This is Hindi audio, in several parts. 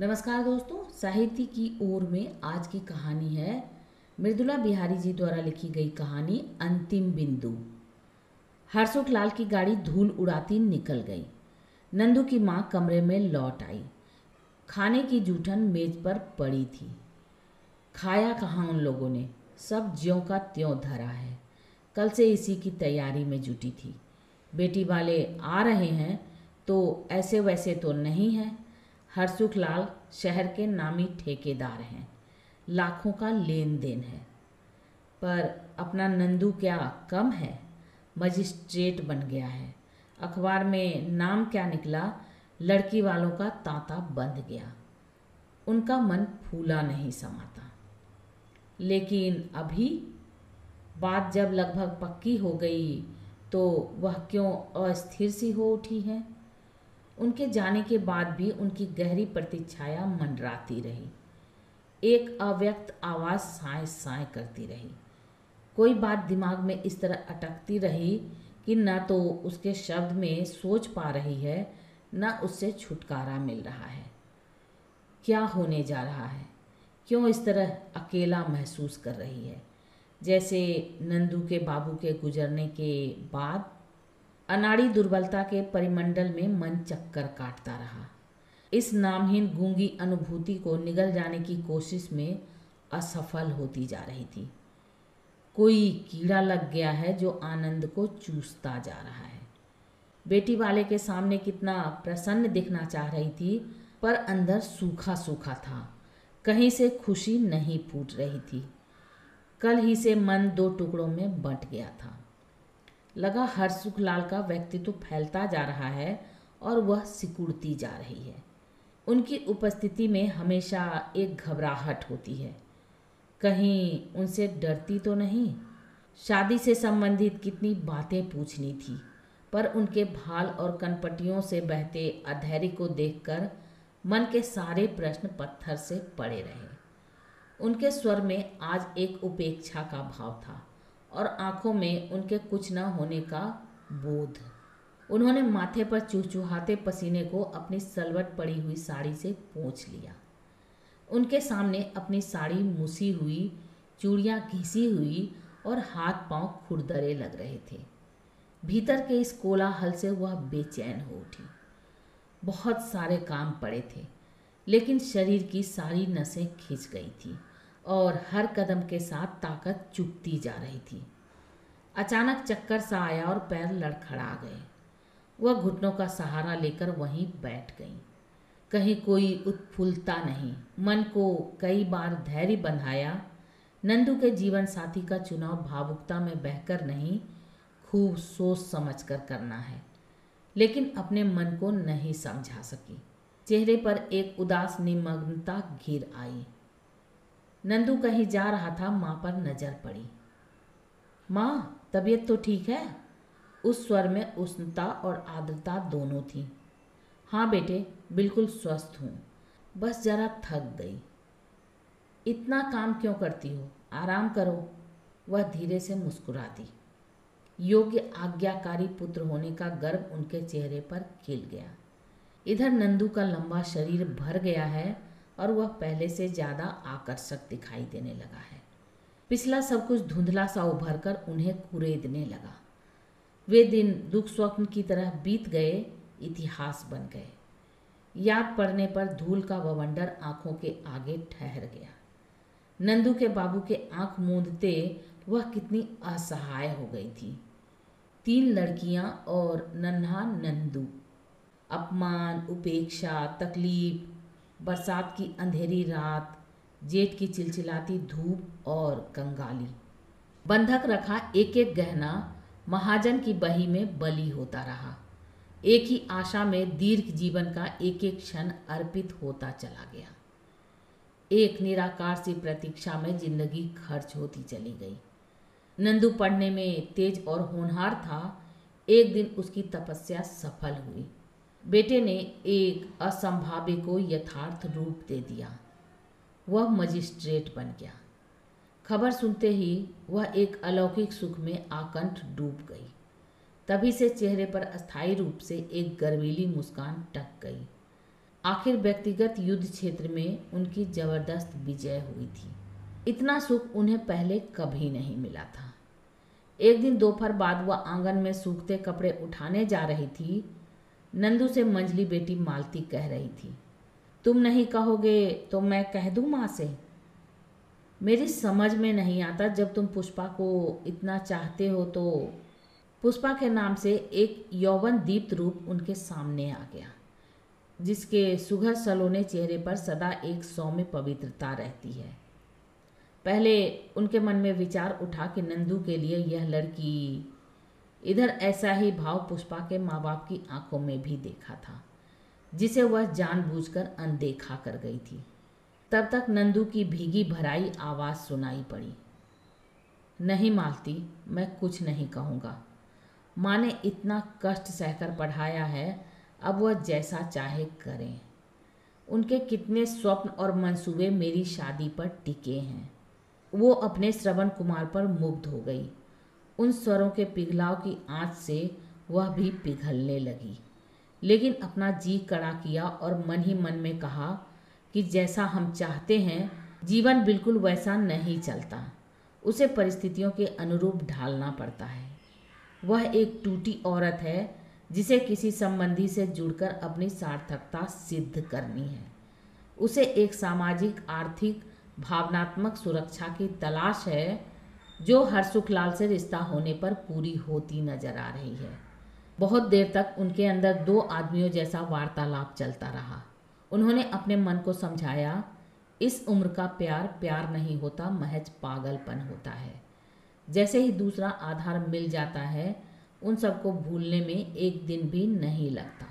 नमस्कार दोस्तों, साहित्य की ओर में आज की कहानी है मृदुला बिहारी जी द्वारा लिखी गई कहानी अंतिम बिंदु। हरसुख लाल की गाड़ी धूल उड़ाती निकल गई। नंदू की माँ कमरे में लौट आई। खाने की जूठन मेज पर पड़ी थी। खाया कहाँ उन लोगों ने? सब ज्यों का त्यों धरा है। कल से इसी की तैयारी में जुटी थी। बेटी वाले आ रहे हैं तो ऐसे वैसे तो नहीं है। हरसुख लाल शहर के नामी ठेकेदार हैं। लाखों का लेन देन है। पर अपना नंदू क्या कम है? मजिस्ट्रेट बन गया है। अखबार में नाम क्या निकला? लड़की वालों का तांता बंध गया। उनका मन फूला नहीं समाता। लेकिन अभी बात जब लगभग पक्की हो गई तो वह क्यों अस्थिर सी हो उठी है? उनके जाने के बाद भी उनकी गहरी प्रतीक्षाया मंडराती रही। एक अव्यक्त आवाज़ साए साए करती रही। कोई बात दिमाग में इस तरह अटकती रही कि न तो उसके शब्द में सोच पा रही है, न उससे छुटकारा मिल रहा है। क्या होने जा रहा है? क्यों इस तरह अकेला महसूस कर रही है? जैसे नंदू के बाबू के गुजरने के बाद अनाड़ी दुर्बलता के परिमंडल में मन चक्कर काटता रहा। इस नामहीन गूँगी अनुभूति को निगल जाने की कोशिश में असफल होती जा रही थी। कोई कीड़ा लग गया है जो आनंद को चूसता जा रहा है। बेटी वाले के सामने कितना प्रसन्न दिखना चाह रही थी, पर अंदर सूखा सूखा था। कहीं से खुशी नहीं फूट रही थी। कल ही से मन दो टुकड़ों में बंट गया था। लगा हरसुख लाल का व्यक्तित्व फैलता जा रहा है और वह सिकुड़ती जा रही है। उनकी उपस्थिति में हमेशा एक घबराहट होती है। कहीं उनसे डरती तो नहीं? शादी से संबंधित कितनी बातें पूछनी थी, पर उनके भाल और कनपटियों से बहते अधैर्य को देखकर मन के सारे प्रश्न पत्थर से पड़े रहे। उनके स्वर में आज एक उपेक्षा का भाव था। और आँखों में उनके कुछ न होने का बोध। उन्होंने माथे पर चूचूहाते पसीने को अपनी सलवट पड़ी हुई साड़ी से पोंछ लिया। उनके सामने अपनी साड़ी मुसी हुई, चूड़ियाँ घिसी हुई और हाथ पाँव खुरदरे लग रहे थे। भीतर के इस कोलाहल से वह बेचैन हो उठी। बहुत सारे काम पड़े थे, लेकिन शरीर की सारी नसें खिंच गई थी। और हर कदम के साथ ताकत चुपती जा रही थी। अचानक चक्कर सा आया और पैर लड़खड़ा गए। वह घुटनों का सहारा लेकर वहीं बैठ गई। कहीं कोई उत्फुल्लता नहीं, मन को कई बार धैर्य बंधाया। नंदू के जीवन साथी का चुनाव भावुकता में बहकर नहीं, खूब सोच समझ कर करना है। लेकिन अपने मन को नहीं समझा सकी। चेहरे पर एक उदास निमग्नता घिर आई। नंदू कहीं जा रहा था, माँ पर नज़र पड़ी। माँ, तबीयत तो ठीक है? उस स्वर में उष्णता और आर्द्रता दोनों थी। हाँ बेटे, बिल्कुल स्वस्थ हूँ। बस जरा थक गई। इतना काम क्यों करती हो? आराम करो। वह धीरे से मुस्कुरा दी योग्य आज्ञाकारी पुत्र होने का गर्व उनके चेहरे पर खिल गया। इधर नंदू का लंबा शरीर भर गया है और वह पहले से ज़्यादा आकर्षक दिखाई देने लगा है। पिछला सब कुछ धुंधला सा उभर कर उन्हें कुरेदने लगा। वे दिन दुख स्वप्न की तरह बीत गए, इतिहास बन गए। याद पड़ने पर धूल का बवंडर आँखों के आगे ठहर गया। नंदू के बाबू के आँख मूंदते वह कितनी असहाय हो गई थी। तीन लड़कियाँ और नन्हा नंदू। अपमान, उपेक्षा, तकलीफ़ बरसात की अंधेरी रात, जेठ की चिलचिलाती धूप और कंगाली। बंधक रखा एक एक गहना महाजन की बही में बली होता रहा। एक ही आशा में दीर्घ जीवन का एक एक क्षण अर्पित होता चला गया। एक निराकार सी प्रतीक्षा में ज़िंदगी खर्च होती चली गई। नंदू पढ़ने में तेज और होनहार था। एक दिन उसकी तपस्या सफल हुई। बेटे ने एक असंभाव्य को यथार्थ रूप दे दिया। वह मजिस्ट्रेट बन गया। खबर सुनते ही वह एक अलौकिक सुख में आकंठ डूब गई। तभी से चेहरे पर अस्थायी रूप से एक गर्वीली मुस्कान टक गई। आखिर व्यक्तिगत युद्ध क्षेत्र में उनकी ज़बरदस्त विजय हुई थी। इतना सुख उन्हें पहले कभी नहीं मिला था। एक दिन दोपहर बाद वह आँगन में सूखते कपड़े उठाने जा रही थी नंदू से मंझली बेटी मालती कह रही थी। तुम नहीं कहोगे तो मैं कह दूँ माँ से? मेरी समझ में नहीं आता जब तुम पुष्पा को इतना चाहते हो तो। पुष्पा के नाम से एक यौवन दीप्त रूप उनके सामने आ गया, जिसके सुघर सलोने चेहरे पर सदा एक सौम्य पवित्रता रहती है। पहले उनके मन में विचार उठा कि नंदू के लिए यह लड़की इधर ऐसा ही भाव पुष्पा के माँ बाप की आँखों में भी देखा था, जिसे वह जानबूझकर अनदेखा कर गई थी। तब तक नंदू की भीगी भराई आवाज़ सुनाई पड़ी। नहीं मालती, मैं कुछ नहीं कहूँगा। माँ ने इतना कष्ट सहकर पढ़ाया है, अब वह जैसा चाहे करें। उनके कितने स्वप्न और मंसूबे मेरी शादी पर टिके हैं। वो अपने श्रवण कुमार पर मुग्ध हो गई। उन स्वरों के पिघलाव की आँच से वह भी पिघलने लगी। लेकिन अपना जी कड़ा किया और मन ही मन में कहा कि जैसा हम चाहते हैं, जीवन बिल्कुल वैसा नहीं चलता। उसे परिस्थितियों के अनुरूप ढालना पड़ता है। वह एक टूटी औरत है, जिसे किसी संबंधी से जुड़कर अपनी सार्थकता सिद्ध करनी है। उसे एक सामाजिक, आर्थिक, भावनात्मक सुरक्षा की तलाश है जो हरसुखलाल से रिश्ता होने पर पूरी होती नज़र आ रही है। बहुत देर तक उनके अंदर दो आदमियों जैसा वार्तालाप चलता रहा। उन्होंने अपने मन को समझाया, इस उम्र का प्यार प्यार नहीं होता, महज पागलपन होता है। जैसे ही दूसरा आधार मिल जाता है, उन सबको भूलने में एक दिन भी नहीं लगता।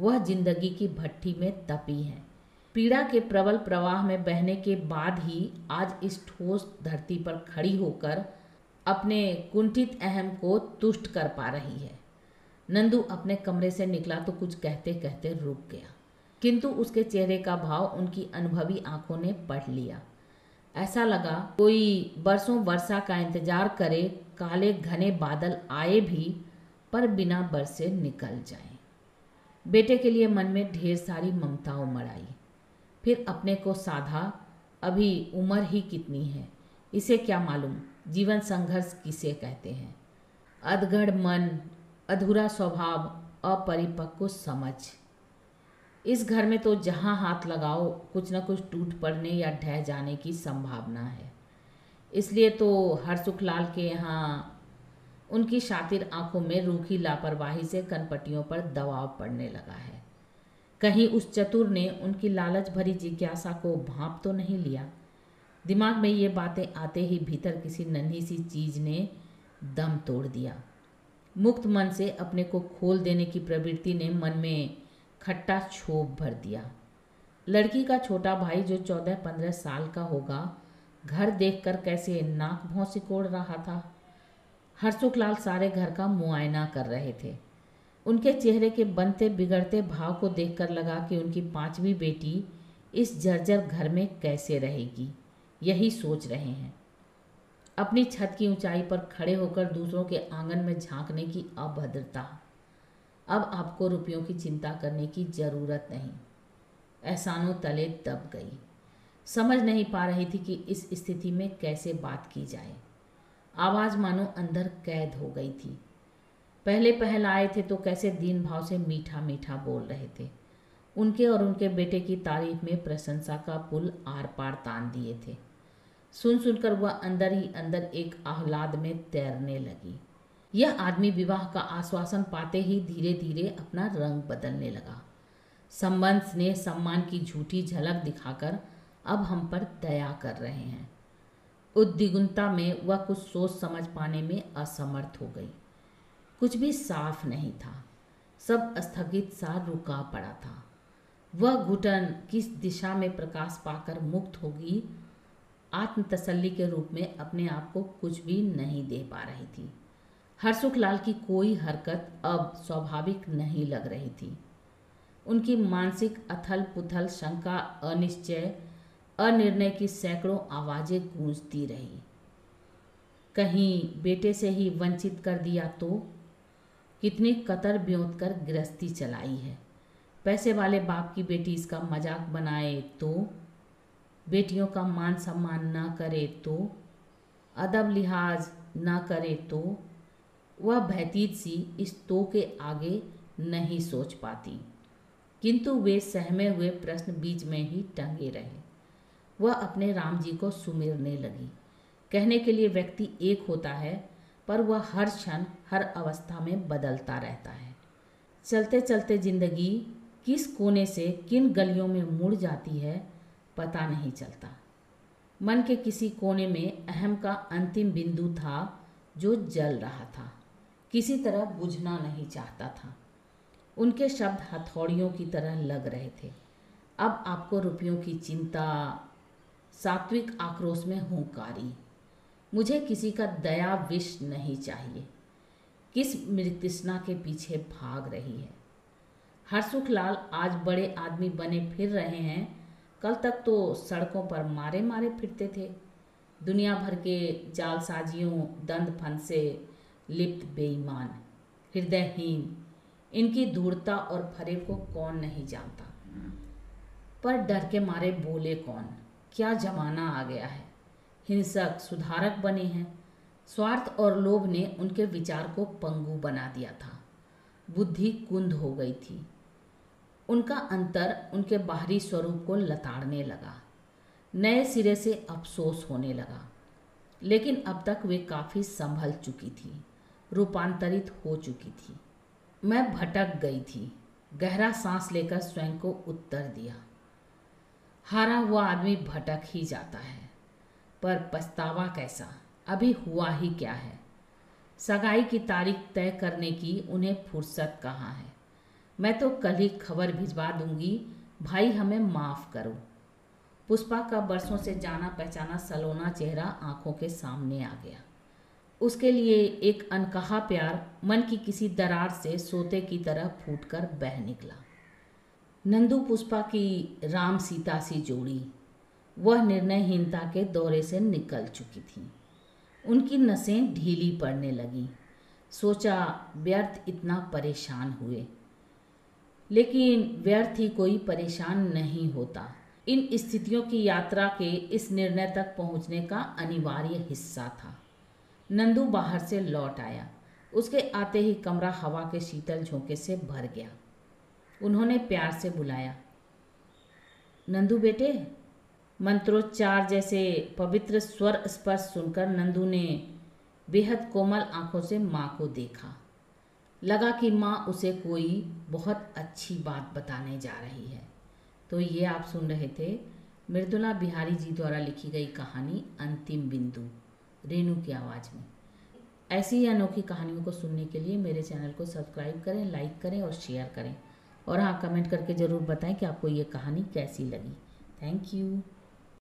वह ज़िंदगी की भट्टी में तपी है। पीड़ा के प्रबल प्रवाह में बहने के बाद ही आज इस ठोस धरती पर खड़ी होकर अपने कुंठित अहम को तुष्ट कर पा रही है। नंदू अपने कमरे से निकला तो कुछ कहते कहते रुक गया। किंतु उसके चेहरे का भाव उनकी अनुभवी आँखों ने पढ़ लिया। ऐसा लगा, कोई बरसों वर्षा का इंतज़ार करे, काले घने बादल आए भी, पर बिना बरसे निकल जाए। बेटे के लिए मन में ढेर सारी ममता उमड़ आई। फिर अपने को साधा, अभी उम्र ही कितनी है? इसे क्या मालूम? जीवन संघर्ष किसे कहते हैं? अधगढ़ मन, अधूरा स्वभाव, अपरिपक्व समझ। इस घर में तो जहाँ हाथ लगाओ, कुछ न कुछ टूट पड़ने या ढह जाने की संभावना है। इसलिए तो हरसुखलाल के यहाँ उनकी शातिर आँखों में रूखी लापरवाही से कनपटियों पर दबाव पड़ने लगा है। कहीं उस चतुर ने उनकी लालच भरी जिज्ञासा को भाप तो नहीं लिया। दिमाग में ये बातें आते ही भीतर किसी नन्ही सी चीज़ ने दम तोड़ दिया। मुक्त मन से अपने को खोल देने की प्रवृत्ति ने मन में खट्टा छोप भर दिया। लड़की का छोटा भाई जो चौदह पंद्रह साल का होगा, घर देखकर कैसे नाक भौं सिकोड़ रहा था। हरसुखलाल सारे घर का मुआयना कर रहे थे। उनके चेहरे के बनते बिगड़ते भाव को देखकर लगा कि उनकी पांचवी बेटी इस जर्जर घर में कैसे रहेगी। यही सोच रहे हैं। अपनी छत की ऊंचाई पर खड़े होकर दूसरों के आँगन में झांकने की अभद्रता। अब आपको रुपयों की चिंता करने की ज़रूरत नहीं। एहसानों तले दब गई। समझ नहीं पा रही थी कि इस स्थिति में कैसे बात की जाए। आवाज़ मानो अंदर कैद हो गई थी। पहले पहल आए थे तो कैसे दीन भाव से मीठा मीठा बोल रहे थे। उनके और उनके बेटे की तारीफ़ में प्रशंसा का पुल आर पार तान दिए थे। सुन सुनकर वह अंदर ही अंदर एक आह्लाद में तैरने लगी। यह आदमी विवाह का आश्वासन पाते ही धीरे धीरे अपना रंग बदलने लगा। संबंध, स्नेह, सम्मान की झूठी झलक दिखाकर अब हम पर दया कर रहे हैं। उद्दिगुनता में वह कुछ सोच समझ पाने में असमर्थ हो गई। कुछ भी साफ़ नहीं था। सब स्थगित सा रुका पड़ा था। वह घुटन किस दिशा में प्रकाश पाकर मुक्त होगी आत्म तसल्ली के रूप में अपने आप को कुछ भी नहीं दे पा रही थी। हरसुख लाल की कोई हरकत अब स्वाभाविक नहीं लग रही थी। उनकी मानसिक अथल पुथल शंका, अनिश्चय, अनिर्णय की सैकड़ों आवाज़ें गूंजती रही। कहीं बेटे से ही वंचित कर दिया तो कितनी कतर ब्योत कर गृहस्थी चलाई है। पैसे वाले बाप की बेटी इसका मज़ाक बनाए तो बेटियों का मान सम्मान ना करे तो अदब लिहाज ना करे तो वह भयतीत सी इस तो के आगे नहीं सोच पाती। किंतु वे सहमे हुए प्रश्न बीच में ही टंगे रहे। वह अपने राम जी को सुमिरने लगी। कहने के लिए व्यक्ति एक होता है पर वह हर क्षण, हर अवस्था में बदलता रहता है। चलते चलते ज़िंदगी किस कोने से, किन गलियों में मुड़ जाती है, पता नहीं चलता। मन के किसी कोने में अहम का अंतिम बिंदु था, जो जल रहा था। किसी तरह बुझना नहीं चाहता था। उनके शब्द हथौड़ियों की तरह लग रहे थे। अब आपको रुपयों की चिंता, सात्विक आक्रोश में हुंकारी। मुझे किसी का दया विष नहीं चाहिए। किस मृतृष्णा के पीछे भाग रही है? हरसुख लाल आज बड़े आदमी बने फिर रहे हैं। कल तक तो सड़कों पर मारे मारे फिरते थे। दुनिया भर के जालसाजियों दंद फन से लिप्त बेईमान, हृदयहीन। इनकी धूर्ता और फरेब को कौन नहीं जानता? पर डर के मारे बोले कौन? क्या जमाना आ गया है? हिंसक, सुधारक बने हैं। स्वार्थ और लोभ ने उनके विचार को पंगु बना दिया था। बुद्धि कुंद हो गई थी। उनका अंतर उनके बाहरी स्वरूप को लताड़ने लगा। नए सिरे से अफसोस होने लगा। लेकिन अब तक वे काफ़ी संभल चुकी थी। रूपांतरित हो चुकी थी। मैं भटक गई थी। गहरा सांस लेकर स्वयं को उत्तर दिया। हारा हुआ आदमी भटक ही जाता है। पर पछतावा कैसा? अभी हुआ ही क्या है? सगाई की तारीख तय करने की उन्हें फुर्सत कहाँ है? मैं तो कल ही खबर भिजवा दूँगी, भाई हमें माफ़ करो। पुष्पा का बरसों से जाना पहचाना सलोना चेहरा आँखों के सामने आ गया। उसके लिए एक अनकहा प्यार मन की किसी दरार से सोते की तरह फूटकर बह निकला। नंदू पुष्पा की राम सीता सी जोड़ी वह निर्णयहीनता के दौरे से निकल चुकी थी। उनकी नसें ढीली पड़ने लगी। सोचा, व्यर्थ इतना परेशान हुए। लेकिन व्यर्थ ही कोई परेशान नहीं होता। इन स्थितियों की यात्रा के इस निर्णय तक पहुँचने का अनिवार्य हिस्सा था। नंदू बाहर से लौट आया। उसके आते ही कमरा हवा के शीतल झोंके से भर गया। उन्होंने प्यार से बुलाया, नंदू बेटे मंत्रोच्चार जैसे पवित्र स्वर स्पर्श सुनकर नंदू ने बेहद कोमल आँखों से माँ को देखा। लगा कि माँ उसे कोई बहुत अच्छी बात बताने जा रही है। तो ये आप सुन रहे थे मृदुला बिहारी जी द्वारा लिखी गई कहानी अंतिम बिंदु, रेणु की आवाज़ में। ऐसी ही अनोखी कहानियों को सुनने के लिए मेरे चैनल को सब्सक्राइब करें, लाइक करें और शेयर करें। और हाँ कमेंट करके ज़रूर बताएँ कि आपको ये कहानी कैसी लगी। Thank you.